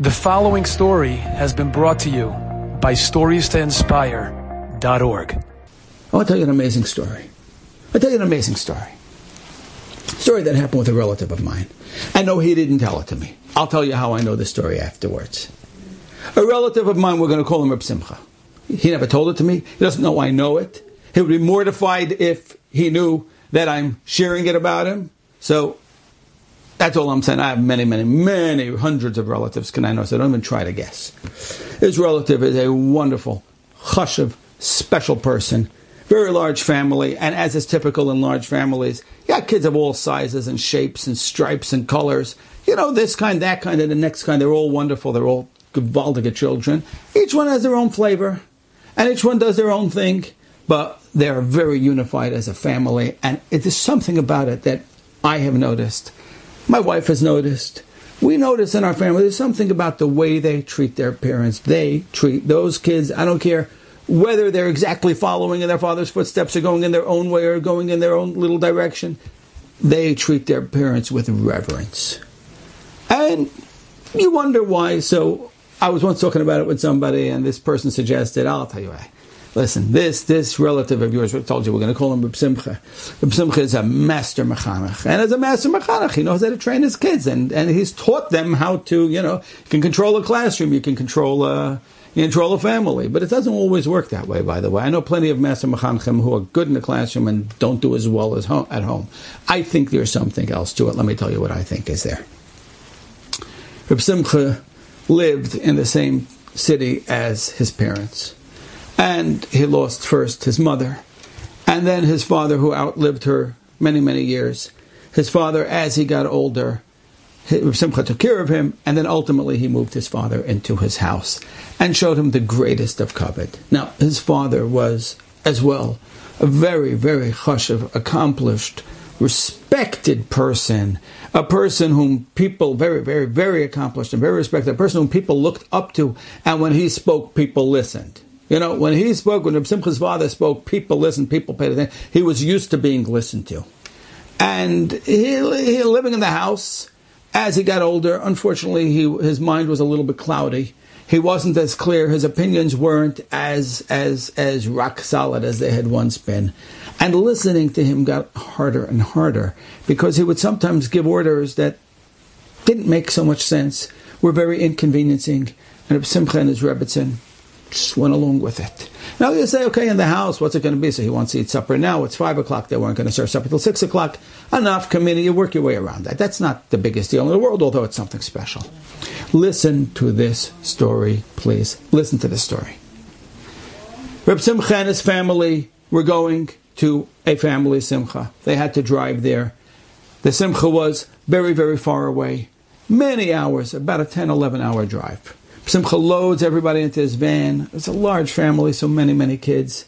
The following story has been brought to you by StoriesToInspire.org. I want to tell you an amazing story. I'll tell you an amazing story. Story that happened with a relative of mine. I know he didn't tell it to me. I'll tell you how I know the story afterwards. A relative of mine, we're going to call him Reb Simcha. He never told it to me. He doesn't know I know it. He would be mortified if he knew that I'm sharing it about him. So that's all I'm saying. I have many, many, many hundreds of relatives. Can I know? So don't even try to guess. His relative is a wonderful, chashiv, special person, very large family, and as is typical in large families, you got kids of all sizes and shapes and stripes and colors. You know, this kind, that kind, and the next kind. They're all wonderful. They're all gewaltige children. Each one has their own flavor, and each one does their own thing, but they're very unified as a family, and it is something about it that I have noticed my wife has noticed. We notice in our family there's something about the way they treat their parents. They treat those kids, I don't care whether they're exactly following in their father's footsteps or going in their own way or going in their own little direction. They treat their parents with reverence. And you wonder why. So I was once talking about it with somebody, and this person suggested, I'll tell you why. Listen, this this relative of yours, we told you we're going to call him Reb Simcha. Reb Simcha is a master mechanech, and as a master mechanech, he knows how to train his kids, and, and he's taught them how to, you know, you can control a classroom, you can control a, you control a family, but it doesn't always work that way. By the way, I know plenty of master mechanechim who are good in the classroom and don't do as well as home, at home. I think there's something else to it. Let me tell you what I think is there. Reb Simcha lived in the same city as his parents. And he lost first his mother, and then his father, who outlived her many, many years. His father, as he got older, Simcha took care of him, and then ultimately he moved his father into his house and showed him the greatest of kavod. Now, his father was, as well, a very, very chashiv, accomplished, respected person, a person whom people, very, very, very accomplished and very respected, a person whom people looked up to, and when he spoke, people listened. You know, when he spoke, when Simcha's father spoke, people listened, people paid attention. He was used to being listened to. And he, he living in the house, as he got older, unfortunately, he, his mind was a little bit cloudy. He wasn't as clear. His opinions weren't as, as, as rock solid as they had once been. And listening to him got harder and harder because he would sometimes give orders that didn't make so much sense, were very inconveniencing. And Simcha and his Rebbitzin just went along with it. Now you say, okay, in the house, what's it going to be? So he wants to eat supper now. It's five o'clock. They weren't going to serve supper till six o'clock. Enough. Come in. You work your way around that. That's not the biggest deal in the world, although it's something special. Listen to this story, please. Listen to this story. Reb Simcha and his family were going to a family simcha. They had to drive there. The simcha was very, very far away. Many hours, about a 10, 11 hour drive. Simcha loads everybody into his van. It's a large family, so many, many kids.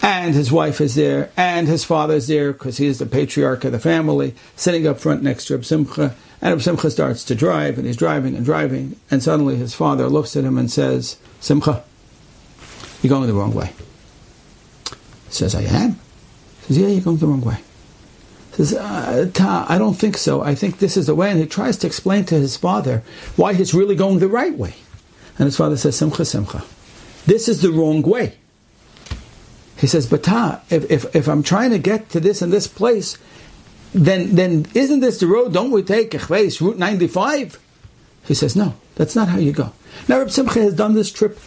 And his wife is there, and his father is there because he is the patriarch of the family, sitting up front next to Simcha. And Simcha starts to drive, and he's driving and driving, and suddenly his father looks at him and says, Simcha, you're going the wrong way. He says, I am? He says, yeah, you're going the wrong way. He says, uh, Ta, I don't think so. I think this is the way. And he tries to explain to his father why he's really going the right way. And his father says, Simcha, Simcha. This is the wrong way. He says, but Ta, if, if, if I'm trying to get to this and this place, then, then isn't this the road? Don't we take Echveis, Route 95? He says, no, that's not how you go. Now, Reb Simcha has done this trip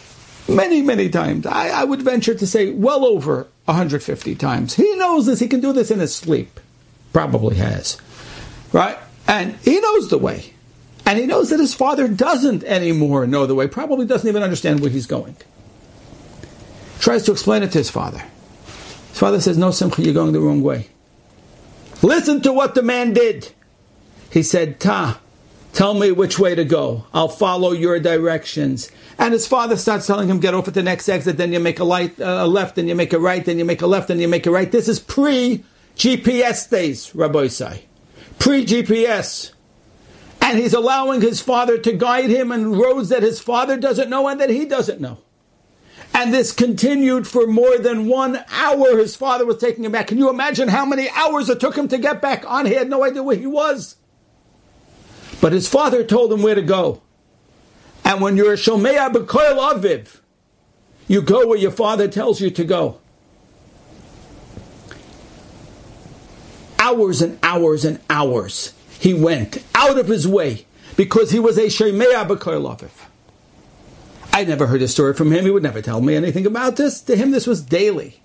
many, many times. I, I would venture to say well over 150 times. He knows this. He can do this in his sleep. Probably has. Right? And he knows the way. And he knows that his father doesn't anymore know the way, probably doesn't even understand where he's going. Tries to explain it to his father. His father says, No, Simcha, you're going the wrong way. Listen to what the man did. He said, Ta, tell me which way to go. I'll follow your directions. And his father starts telling him, get off at the next exit, then you make a, light, uh, a left, then you make a right, then you make a left, then you make a right. This is pre GPS days, Rabboisai. Pre GPS and he's allowing his father to guide him in roads that his father doesn't know and that he doesn't know. And this continued for more than one hour. His father was taking him back. Can you imagine how many hours it took him to get back on? He had no idea where he was. But his father told him where to go. And when you're a Shomea B'Koil Aviv, you go where your father tells you to go. Hours and hours and hours he went out of his way because he was a Shomea B'Koil Aviv. I never heard a story from him. He would never tell me anything about this. To him, this was daily.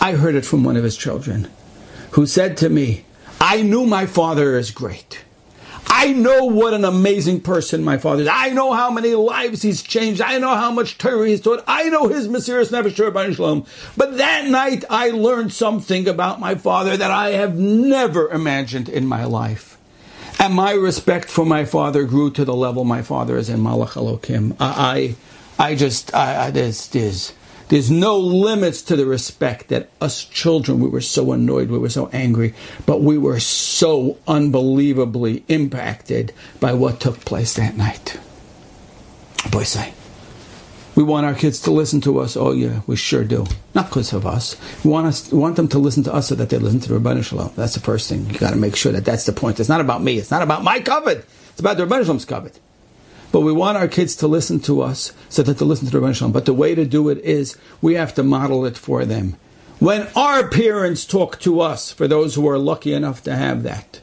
I heard it from one of his children who said to me, I knew my father is great. I know what an amazing person my father is. I know how many lives he's changed. I know how much Torah he's taught. I know his Mesiris Nefesh by Shalom. But that night I learned something about my father that I have never imagined in my life. And my respect for my father grew to the level my father is in Malach Elokim. I, I, I just, I, I, there's, there's no limits to the respect that us children, we were so annoyed, we were so angry, but we were so unbelievably impacted by what took place that night. Boy, say. We want our kids to listen to us. Oh yeah, we sure do. Not because of us. We want us, want them to listen to us so that they listen to the Ribbono Shel Olam. That's the first thing. You got to make sure that that's the point. It's not about me. It's not about my kavod. It's about the Rebbeinu Shalom's kavod. But we want our kids to listen to us so that they listen to the Ribbono Shel Olam. But the way to do it is we have to model it for them. When our parents talk to us, for those who are lucky enough to have that,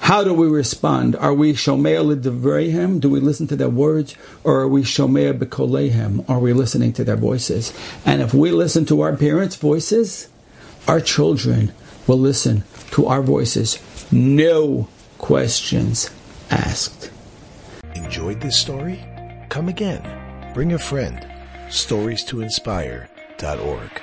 how do we respond? Are we shomea l'divreihem? Do we listen to their words, or are we shomea b'koleihem? Are we listening to their voices? And if we listen to our parents' voices, our children will listen to our voices. No questions asked. Enjoyed this story? Come again. Bring a friend. Stories to inspire.org.